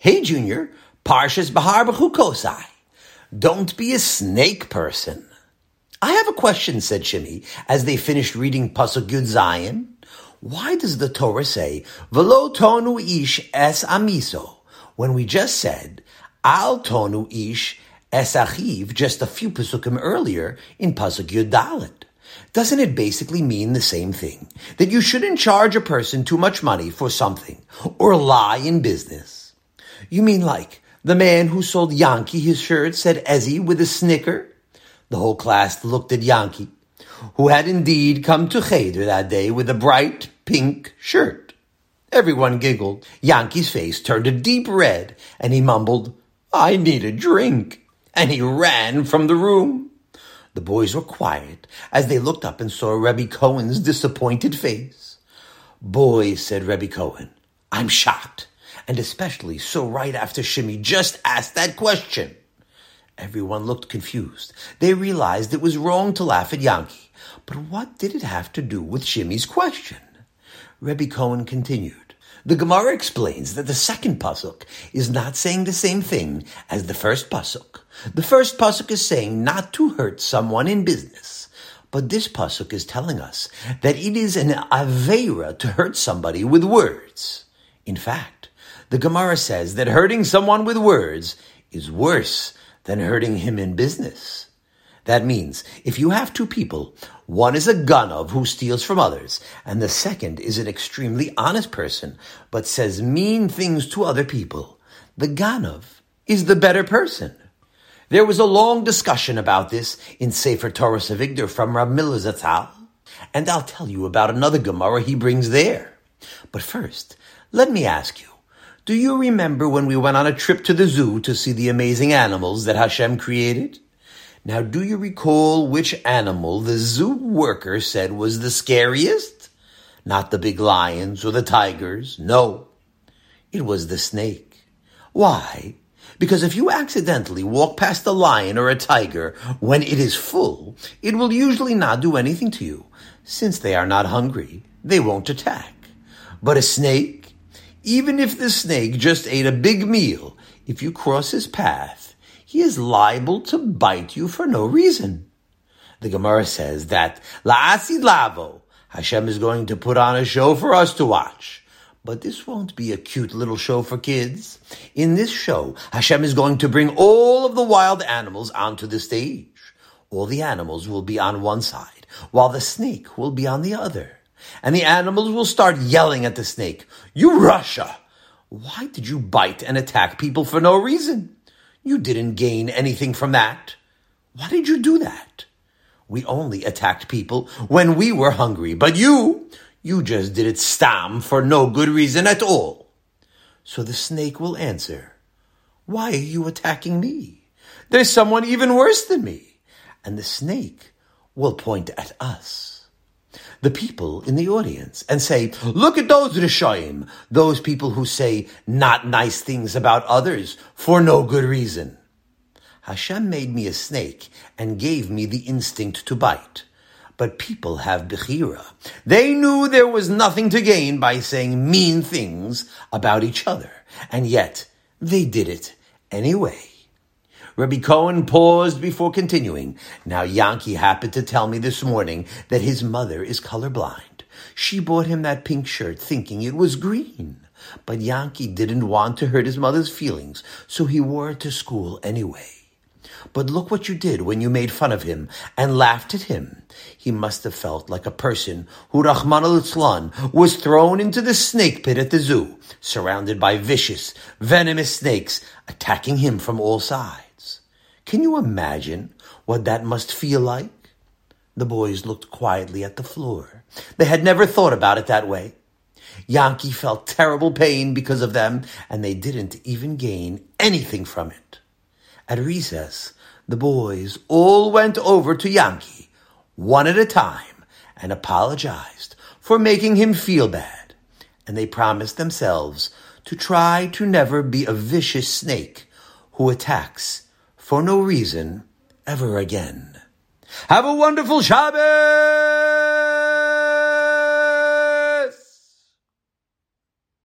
Hey, Junior, Parshas Bahar B'chukosai. Don't be a snake person. I have a question, said Shimi, as they finished reading Pasuk Yud Zayin. Why does the Torah say, Velo tonu ish es amiso, when we just said, Al tonu ish es achiv just a few Pasukim earlier in Pasuk Yud Dalet? Doesn't it basically mean the same thing? That you shouldn't charge a person too much money for something, or lie in business? You mean like, the man who sold Yankee his shirt said Ezzy with a snicker? The whole class looked at Yankee, who had indeed come to Cheder that day with a bright pink shirt. Everyone giggled. Yankee's face turned a deep red, and he mumbled, I need a drink. And he ran from the room. The boys were quiet as they looked up and saw Rebbe Cohen's disappointed face. Boys, said Rebbe Cohen, I'm shocked, and especially so right after Shimi just asked that question. Everyone looked confused. They realized it was wrong to laugh at Yankee. But what did it have to do with Shimi's question? Rebbe Cohen continued. The Gemara explains that the second pasuk is not saying the same thing as the first pasuk. The first pasuk is saying not to hurt someone in business. But this pasuk is telling us that it is an avera to hurt somebody with words. In fact, the Gemara says that hurting someone with words is worse than hurting him in business. That means if you have two people, one is a ganav who steals from others, and the second is an extremely honest person, but says mean things to other people, the ganav is the better person. There was a long discussion about this in Sefer Toras Avigdor from Rav Miller and I'll tell you about another Gemara he brings there. But first, let me ask you, do you remember when we went on a trip to the zoo to see the amazing animals that Hashem created? Now, do you recall which animal the zoo worker said was the scariest? Not the big lions or the tigers. No. It was the snake. Why? Because if you accidentally walk past a lion or a tiger when it is full, it will usually not do anything to you. Since they are not hungry, they won't attack. But a snake, even if the snake just ate a big meal, if you cross his path, he is liable to bite you for no reason. The Gemara says that la'asid lavo, Hashem is going to put on a show for us to watch. But this won't be a cute little show for kids. In this show, Hashem is going to bring all of the wild animals onto the stage. All the animals will be on one side, while the snake will be on the other and the animals will start yelling at the snake, You rasha! Why did you bite and attack people for no reason? You didn't gain anything from that. Why did you do that? We only attacked people when we were hungry, but you, you just did it stam for no good reason at all. So the snake will answer, Why are you attacking me? There's someone even worse than me. And the snake will point at us the people in the audience and say, look at those Rishoyim, those people who say not nice things about others for no good reason. Hashem made me a snake and gave me the instinct to bite. But people have Bechira. They knew there was nothing to gain by saying mean things about each other. And yet, they did it anyway. Rabbi Cohen paused before continuing. Now Yankee happened to tell me this morning that his mother is colorblind. She bought him that pink shirt thinking it was green. But Yankee didn't want to hurt his mother's feelings, so he wore it to school anyway. But look what you did when you made fun of him and laughed at him. He must have felt like a person who, Rahman al was thrown into the snake pit at the zoo, surrounded by vicious, venomous snakes attacking him from all sides. Can you imagine what that must feel like? The boys looked quietly at the floor. They had never thought about it that way. Yankee felt terrible pain because of them, and they didn't even gain anything from it. At recess, the boys all went over to Yankee, one at a time, and apologized for making him feel bad. And they promised themselves to try to never be a vicious snake who attacks for no reason ever again. Have a wonderful Shabbos!